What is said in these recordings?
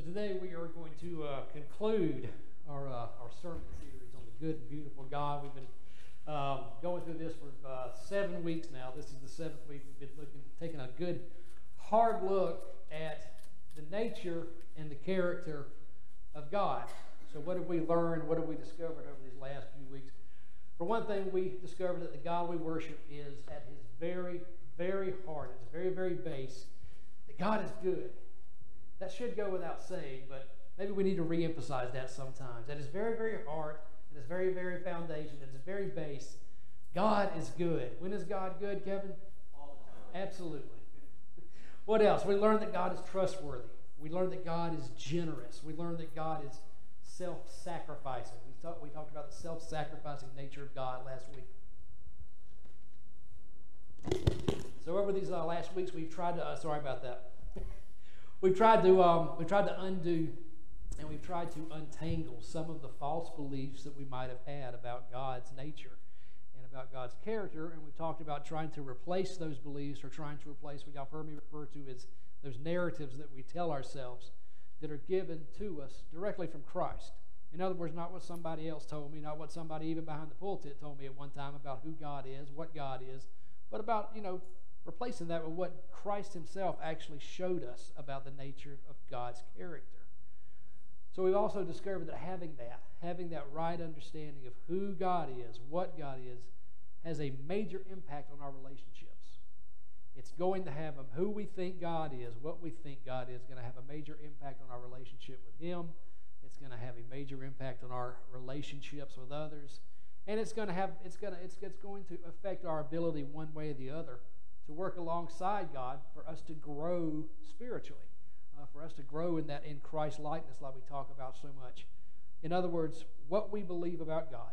So today we are going to uh, conclude our, uh, our sermon series on the good and beautiful God. We've been um, going through this for uh, seven weeks now. This is the seventh week. We've been looking, taking a good hard look at the nature and the character of God. So what have we learned? What have we discovered over these last few weeks? For one thing, we discovered that the God we worship is at his very, very heart, his very, very base, that God is good. That should go without saying, but maybe we need to reemphasize that sometimes. That is very, very heart, at his very, very foundation, at his very base, God is good. When is God good, Kevin? All the time. Absolutely. What else? We learned that God is trustworthy. We learned that God is generous. We learned that God is self-sacrificing. We talked, we talked about the self-sacrificing nature of God last week. So over these uh, last weeks, we've tried to. Uh, sorry about that. We've tried to. Um, we tried to undo, and we've tried to untangle some of the false beliefs that we might have had about God's nature and about God's character. And we've talked about trying to replace those beliefs, or trying to replace what y'all heard me refer to as those narratives that we tell ourselves that are given to us directly from Christ. In other words, not what somebody else told me, not what somebody even behind the pulpit told me at one time about who God is, what God is, but about, you know, replacing that with what Christ himself actually showed us about the nature of God's character. So we've also discovered that having that, having that right understanding of who God is, what God is, has a major impact on our relationships. It's going to have who we think God is, what we think God is, going to have a major impact on our relationship with Him. It's going to have a major impact on our relationships with others, and it's going to have it's going to it's, it's going to affect our ability one way or the other to work alongside God for us to grow spiritually, uh, for us to grow in that in Christ likeness, like we talk about so much. In other words, what we believe about God,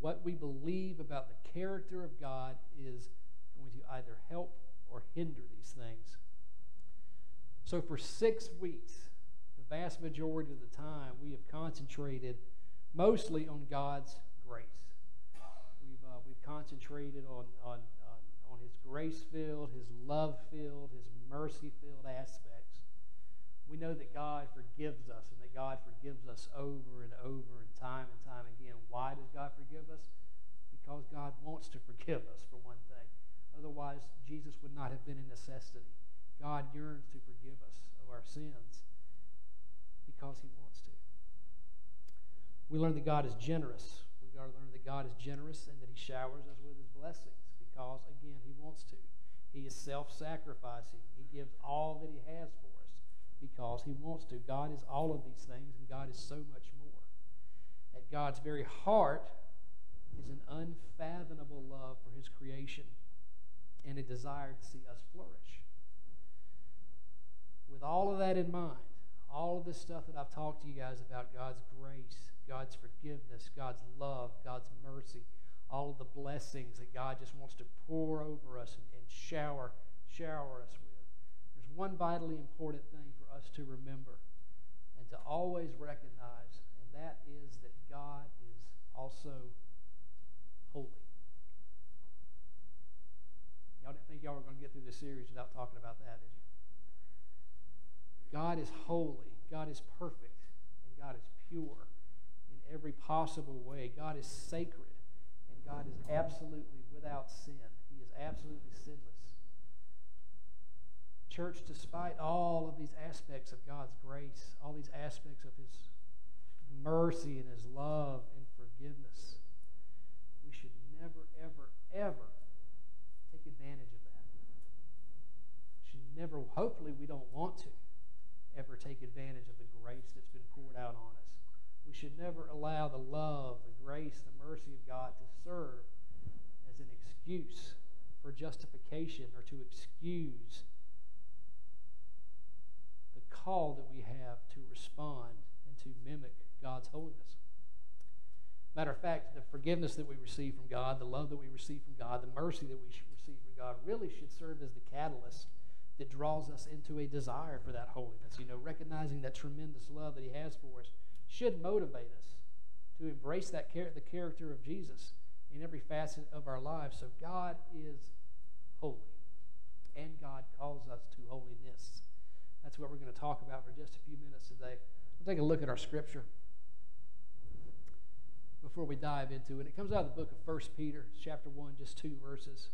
what we believe about the character of God is going to either help or hinder these things. So, for six weeks, the vast majority of the time, we have concentrated mostly on God's grace. We've, uh, we've concentrated on, on, His grace filled, His love filled, His mercy filled aspects. We know that God forgives us and that God forgives us over and over and time and time again. Why does God forgive us? Because God wants to forgive us, for one thing. Otherwise, Jesus would not have been a necessity. God yearns to forgive us of our sins because he wants to. We learn that God is generous. We learn that God is generous and that he showers us with his blessings because, again, he wants to. He is self sacrificing. He gives all that he has for us because he wants to. God is all of these things, and God is so much more. At God's very heart is an unfathomable love for his creation and a desire to see us flourish. With all of that in mind, all of this stuff that I've talked to you guys about God's grace, God's forgiveness, God's love, God's mercy, all of the blessings that God just wants to pour over us and, and shower, shower us with. There's one vitally important thing for us to remember and to always recognize, and that is that God is also holy. Y'all didn't think y'all were going to get through this series without talking about that, did you? God is holy, God is perfect, and God is pure in every possible way. God is sacred, God is absolutely without sin. He is absolutely sinless. Church, despite all of these aspects of God's grace, all these aspects of His mercy and His love and forgiveness, we should never, ever, ever take advantage of that. Should never, hopefully, we don't want to ever take advantage of the grace that's been poured out on us. We should never allow the love, the grace, the mercy of God to serve as an excuse for justification or to excuse the call that we have to respond and to mimic God's holiness. Matter of fact, the forgiveness that we receive from God, the love that we receive from God, the mercy that we receive from God really should serve as the catalyst that draws us into a desire for that holiness. You know, recognizing that tremendous love that He has for us should motivate us to embrace that char- the character of Jesus in every facet of our lives. So God is holy, and God calls us to holiness. That's what we're going to talk about for just a few minutes today. We'll take a look at our scripture before we dive into it. It comes out of the book of 1 Peter, chapter 1, just two verses.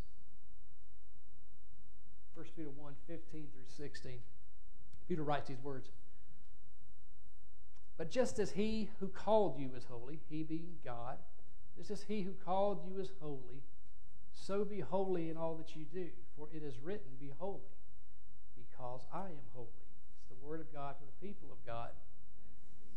1 Peter 1, 15 through 16. Peter writes these words. But just as he who called you is holy, he being God, just as he who called you is holy, so be holy in all that you do. For it is written, Be holy, because I am holy. It's the word of God for the people of God.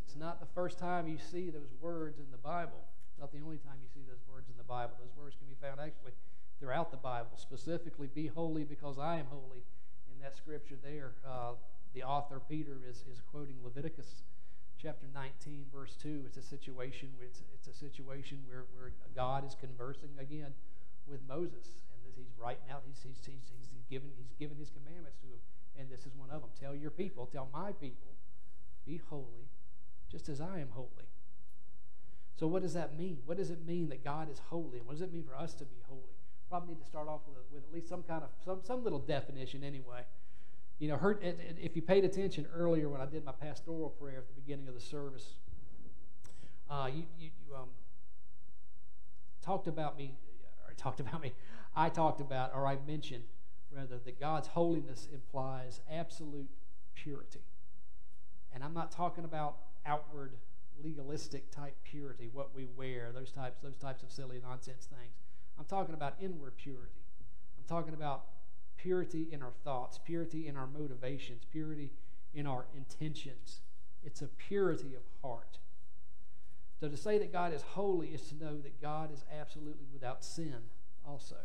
It's not the first time you see those words in the Bible. It's not the only time you see those words in the Bible. Those words can be found actually throughout the Bible. Specifically, be holy because I am holy. In that scripture there, uh, the author Peter is, is quoting Leviticus chapter 19, verse 2. It's a situation it's, it's a situation where, where God is conversing again with Moses, and this, he's writing out. He's, he's, he's, he's given he's given his commandments to him, and this is one of them. Tell your people, tell my people, be holy, just as I am holy. So what does that mean? What does it mean that God is holy? And what does it mean for us to be holy? Probably need to start off with, a, with at least some kind of some, some little definition anyway. You know, heard, if you paid attention earlier when I did my pastoral prayer at the beginning of the service, uh, you, you, you um, talked about me, or talked about me, I talked about, or I mentioned, rather, that God's holiness implies absolute purity. And I'm not talking about outward legalistic type purity, what we wear, those types, those types of silly nonsense things. I'm talking about inward purity. I'm talking about purity in our thoughts, purity in our motivations, purity in our intentions. It's a purity of heart. So to say that God is holy is to know that God is absolutely without sin also.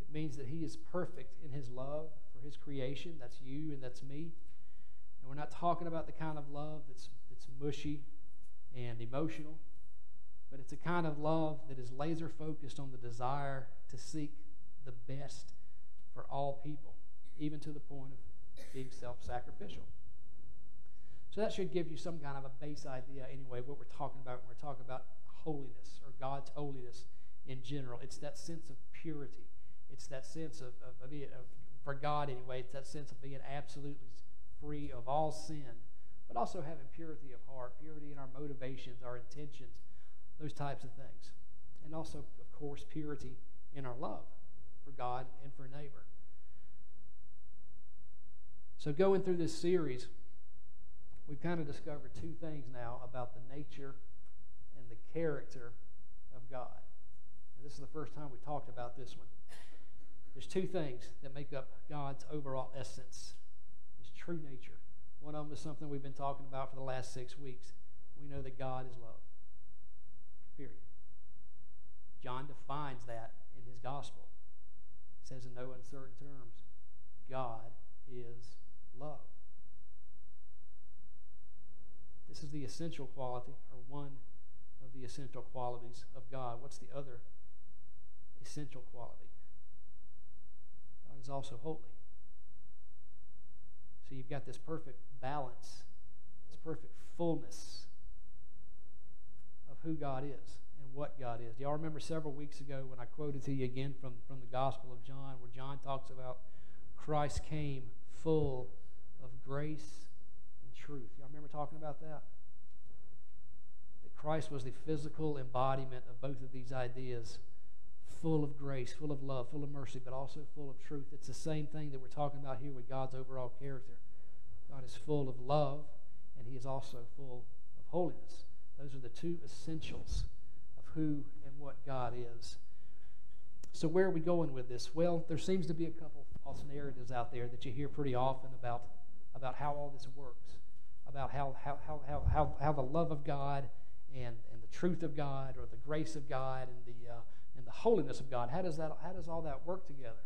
It means that He is perfect in His love for His creation. That's you and that's me. And we're not talking about the kind of love that's, that's mushy and emotional, but it's a kind of love that is laser focused on the desire to seek the best for all people, even to the point of being self sacrificial. So that should give you some kind of a base idea, anyway, what we're talking about when we're talking about holiness or God's holiness in general. It's that sense of purity. It's that sense of, of, of, of for God, anyway, it's that sense of being absolutely free of all sin, but also having purity of heart, purity in our motivations, our intentions, those types of things. And also, of course, purity in our love for God and for neighbor. So, going through this series, we've kind of discovered two things now about the nature and the character of God. And this is the first time we talked about this one. There's two things that make up God's overall essence his true nature. One of them is something we've been talking about for the last six weeks. We know that God is love. Period. John defines that in his gospel. He says in no uncertain terms, God is love. This is the essential quality, or one of the essential qualities of God. What's the other essential quality? God is also holy. So you've got this perfect balance, this perfect fullness of who God is and what God is. Do y'all remember several weeks ago when I quoted to you again from, from the Gospel of John, where John talks about Christ came full grace and truth. Y'all remember talking about that? That Christ was the physical embodiment of both of these ideas full of grace, full of love, full of mercy, but also full of truth. It's the same thing that we're talking about here with God's overall character. God is full of love, and He is also full of holiness. Those are the two essentials of who and what God is. So, where are we going with this? Well, there seems to be a couple false narratives out there that you hear pretty often about, about how all this works, about how, how, how, how, how, how the love of God and, and the truth of God or the grace of God and the, uh, and the holiness of God, how does, that, how does all that work together?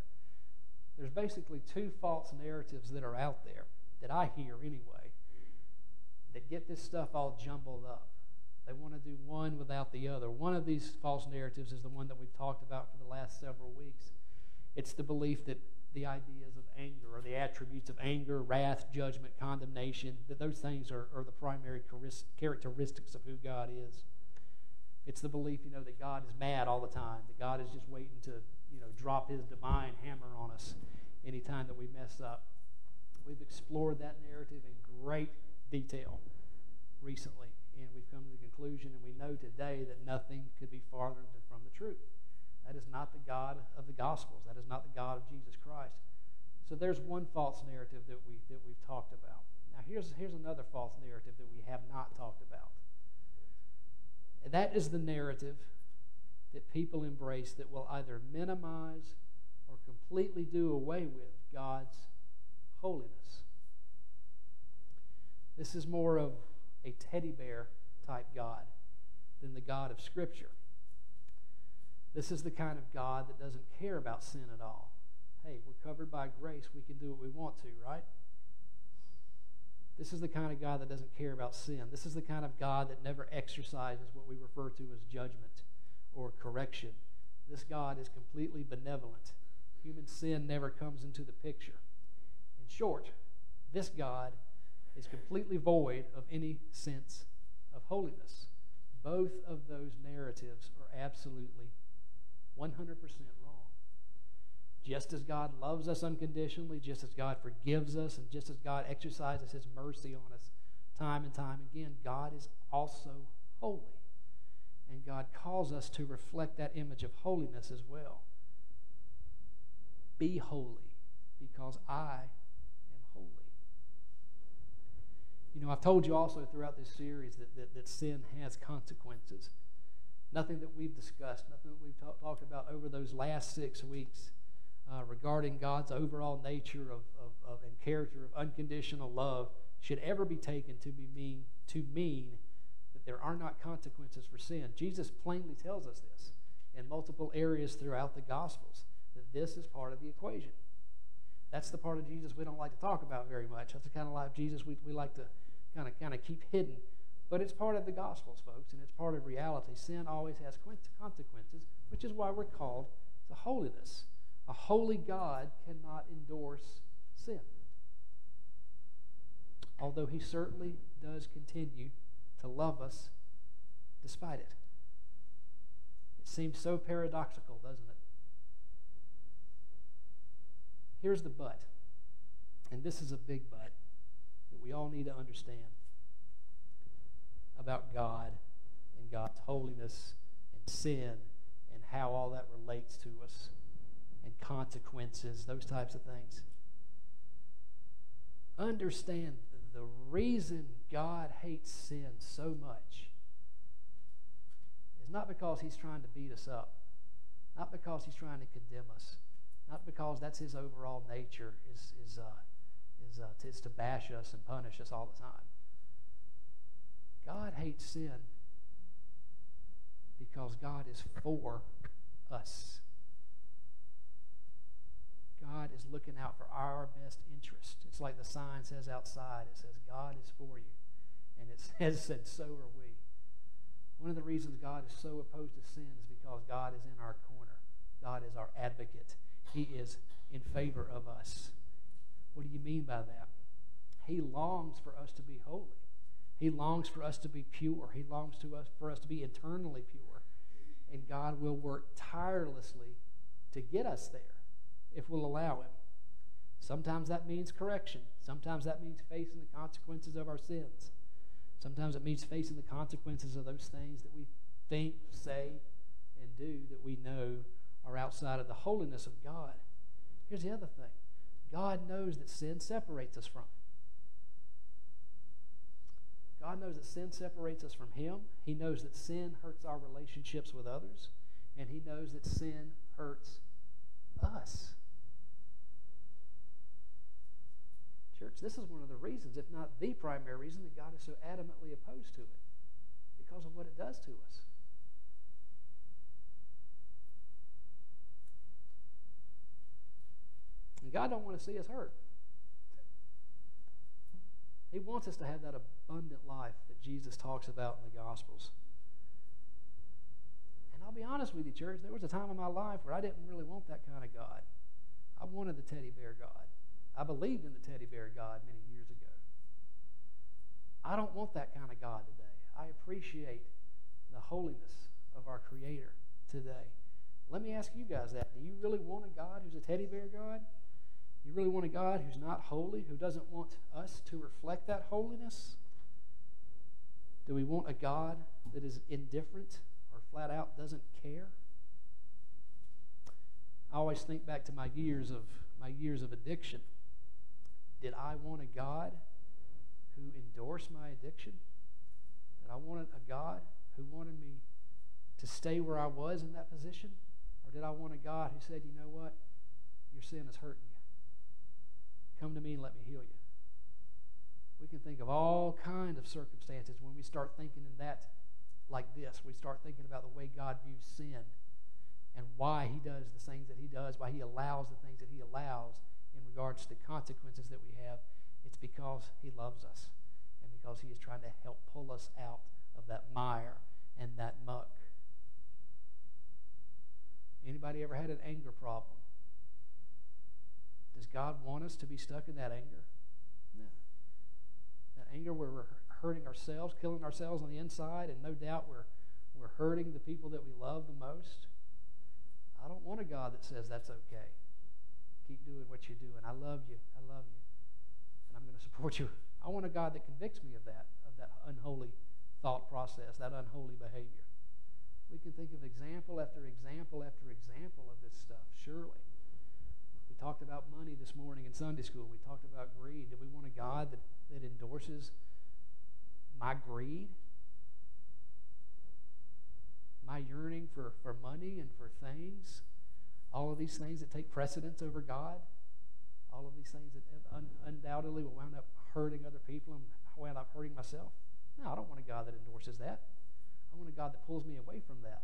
There's basically two false narratives that are out there that I hear anyway that get this stuff all jumbled up. They want to do one without the other. One of these false narratives is the one that we've talked about for the last several weeks. It's the belief that the ideas of anger or the attributes of anger, wrath, judgment, condemnation, that those things are, are the primary characteristics of who God is. It's the belief, you know, that God is mad all the time, that God is just waiting to, you know, drop his divine hammer on us anytime that we mess up. We've explored that narrative in great detail recently. And we've come to the conclusion, and we know today that nothing could be farther from the truth. That is not the God of the Gospels. That is not the God of Jesus Christ. So there's one false narrative that we that we've talked about. Now here's here's another false narrative that we have not talked about. And that is the narrative that people embrace that will either minimize or completely do away with God's holiness. This is more of a teddy bear type God than the God of Scripture. This is the kind of God that doesn't care about sin at all. Hey, we're covered by grace. We can do what we want to, right? This is the kind of God that doesn't care about sin. This is the kind of God that never exercises what we refer to as judgment or correction. This God is completely benevolent. Human sin never comes into the picture. In short, this God is completely void of any sense of holiness. Both of those narratives are absolutely 100% wrong. Just as God loves us unconditionally, just as God forgives us, and just as God exercises His mercy on us time and time again, God is also holy. And God calls us to reflect that image of holiness as well. Be holy because I am holy. You know, I've told you also throughout this series that, that, that sin has consequences. Nothing that we've discussed, nothing that we've talk, talked about over those last six weeks uh, regarding God's overall nature of, of, of, and character of unconditional love should ever be taken to be mean to mean that there are not consequences for sin. Jesus plainly tells us this in multiple areas throughout the Gospels that this is part of the equation. That's the part of Jesus we don't like to talk about very much. That's the kind of life Jesus we, we like to kind of kind of keep hidden. But it's part of the Gospels, folks, and it's part of reality. Sin always has consequences, which is why we're called to holiness. A holy God cannot endorse sin. Although he certainly does continue to love us despite it. It seems so paradoxical, doesn't it? Here's the but, and this is a big but that we all need to understand about God and God's holiness and sin and how all that relates to us and consequences, those types of things. Understand the reason God hates sin so much is not because he's trying to beat us up, not because he's trying to condemn us, not because that's his overall nature is, is, uh, is, uh, is to bash us and punish us all the time. God hates sin because God is for us. God is looking out for our best interest. It's like the sign says outside. It says, God is for you. And it says, said, so are we. One of the reasons God is so opposed to sin is because God is in our corner. God is our advocate. He is in favor of us. What do you mean by that? He longs for us to be holy. He longs for us to be pure. He longs to us for us to be eternally pure. And God will work tirelessly to get us there if we'll allow Him. Sometimes that means correction. Sometimes that means facing the consequences of our sins. Sometimes it means facing the consequences of those things that we think, say, and do that we know are outside of the holiness of God. Here's the other thing God knows that sin separates us from Him. God knows that sin separates us from Him. He knows that sin hurts our relationships with others. And He knows that sin hurts us. Church, this is one of the reasons, if not the primary reason, that God is so adamantly opposed to it because of what it does to us. And God don't want to see us hurt. He wants us to have that life that Jesus talks about in the Gospels. And I'll be honest with you, church, there was a time in my life where I didn't really want that kind of God. I wanted the teddy bear God. I believed in the teddy bear God many years ago. I don't want that kind of God today. I appreciate the holiness of our Creator today. Let me ask you guys that. Do you really want a God who's a teddy bear God? You really want a God who's not holy, who doesn't want us to reflect that holiness? Do we want a God that is indifferent or flat out doesn't care? I always think back to my years of my years of addiction. Did I want a God who endorsed my addiction? Did I want a God who wanted me to stay where I was in that position? Or did I want a God who said, you know what? Your sin is hurting you. Come to me and let me heal you. We can think of all kind of circumstances when we start thinking in that like this. We start thinking about the way God views sin and why he does the things that he does, why he allows the things that he allows in regards to the consequences that we have. It's because he loves us and because he is trying to help pull us out of that mire and that muck. Anybody ever had an anger problem? Does God want us to be stuck in that anger? Anger where we're hurting ourselves, killing ourselves on the inside, and no doubt we're, we're hurting the people that we love the most. I don't want a God that says that's okay. Keep doing what you're doing. I love you. I love you. And I'm going to support you. I want a God that convicts me of that, of that unholy thought process, that unholy behavior. We can think of example after example after example of this stuff, surely. Talked about money this morning in Sunday school. We talked about greed. Do we want a God that, that endorses my greed? My yearning for, for money and for things? All of these things that take precedence over God? All of these things that un- undoubtedly will wind up hurting other people and wind up hurting myself? No, I don't want a God that endorses that. I want a God that pulls me away from that.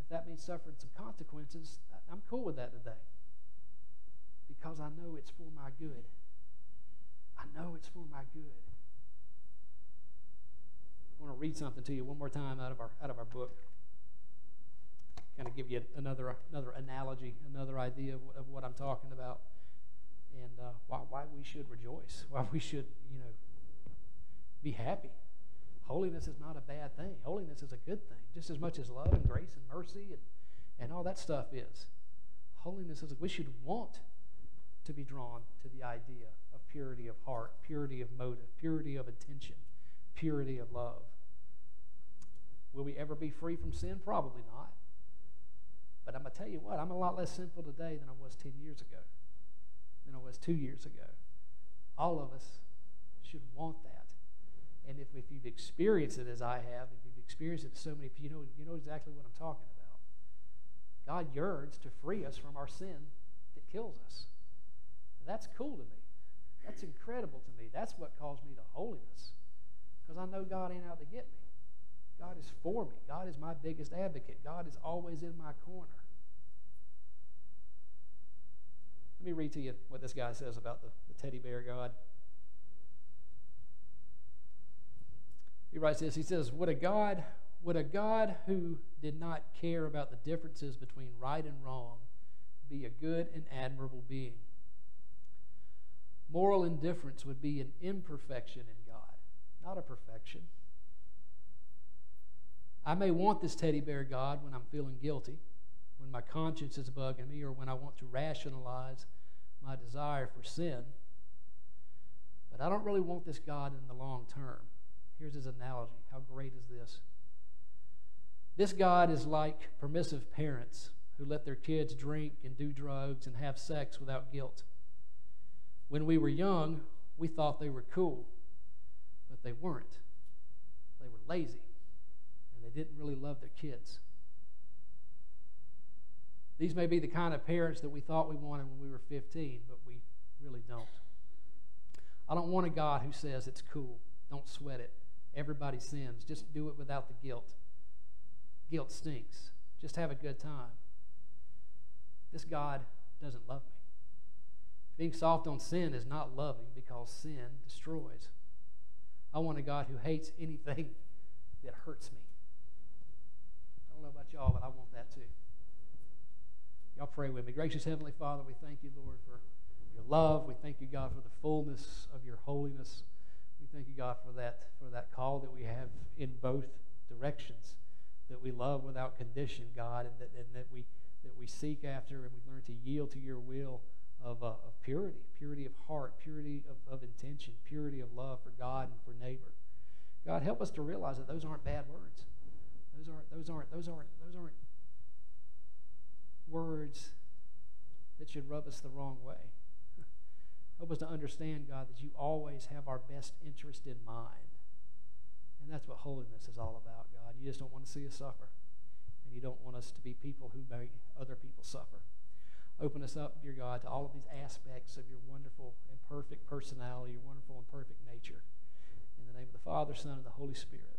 If that means suffering some consequences, I'm cool with that today because I know it's for my good. I know it's for my good. I want to read something to you one more time out of our out of our book. Kind of give you another another analogy, another idea of, of what I'm talking about, and uh, why why we should rejoice, why we should you know be happy. Holiness is not a bad thing. Holiness is a good thing, just as much as love and grace and mercy and, and all that stuff is. Holiness is, we should want to be drawn to the idea of purity of heart, purity of motive, purity of intention, purity of love. Will we ever be free from sin? Probably not. But I'm going to tell you what, I'm a lot less sinful today than I was 10 years ago, than I was two years ago. All of us should want that. And if, if you've experienced it as I have, if you've experienced it so many you know, you know exactly what I'm talking about. God yearns to free us from our sin that kills us. That's cool to me. That's incredible to me. That's what calls me to holiness. Because I know God ain't out to get me. God is for me. God is my biggest advocate. God is always in my corner. Let me read to you what this guy says about the, the teddy bear God. He writes this. He says, Would a God, would a God who did not care about the differences between right and wrong be a good and admirable being? Moral indifference would be an imperfection in God, not a perfection. I may want this teddy bear God when I'm feeling guilty, when my conscience is bugging me, or when I want to rationalize my desire for sin. But I don't really want this God in the long term. Here's his analogy. How great is this? This God is like permissive parents who let their kids drink and do drugs and have sex without guilt. When we were young, we thought they were cool, but they weren't. They were lazy, and they didn't really love their kids. These may be the kind of parents that we thought we wanted when we were 15, but we really don't. I don't want a God who says it's cool. Don't sweat it. Everybody sins. Just do it without the guilt. Guilt stinks. Just have a good time. This God doesn't love me. Being soft on sin is not loving because sin destroys. I want a God who hates anything that hurts me. I don't know about y'all, but I want that too. Y'all pray with me. Gracious Heavenly Father, we thank you, Lord, for your love. We thank you, God, for the fullness of your holiness. We thank you, God, for that, for that call that we have in both directions, that we love without condition, God, and that, and that, we, that we seek after and we learn to yield to your will of, uh, of purity, purity of heart, purity of, of intention, purity of love for God and for neighbor. God, help us to realize that those aren't bad words. Those aren't, those aren't, those aren't, those aren't words that should rub us the wrong way. Help us to understand, God, that you always have our best interest in mind. And that's what holiness is all about, God. You just don't want to see us suffer. And you don't want us to be people who make other people suffer. Open us up, dear God, to all of these aspects of your wonderful and perfect personality, your wonderful and perfect nature. In the name of the Father, Son, and the Holy Spirit.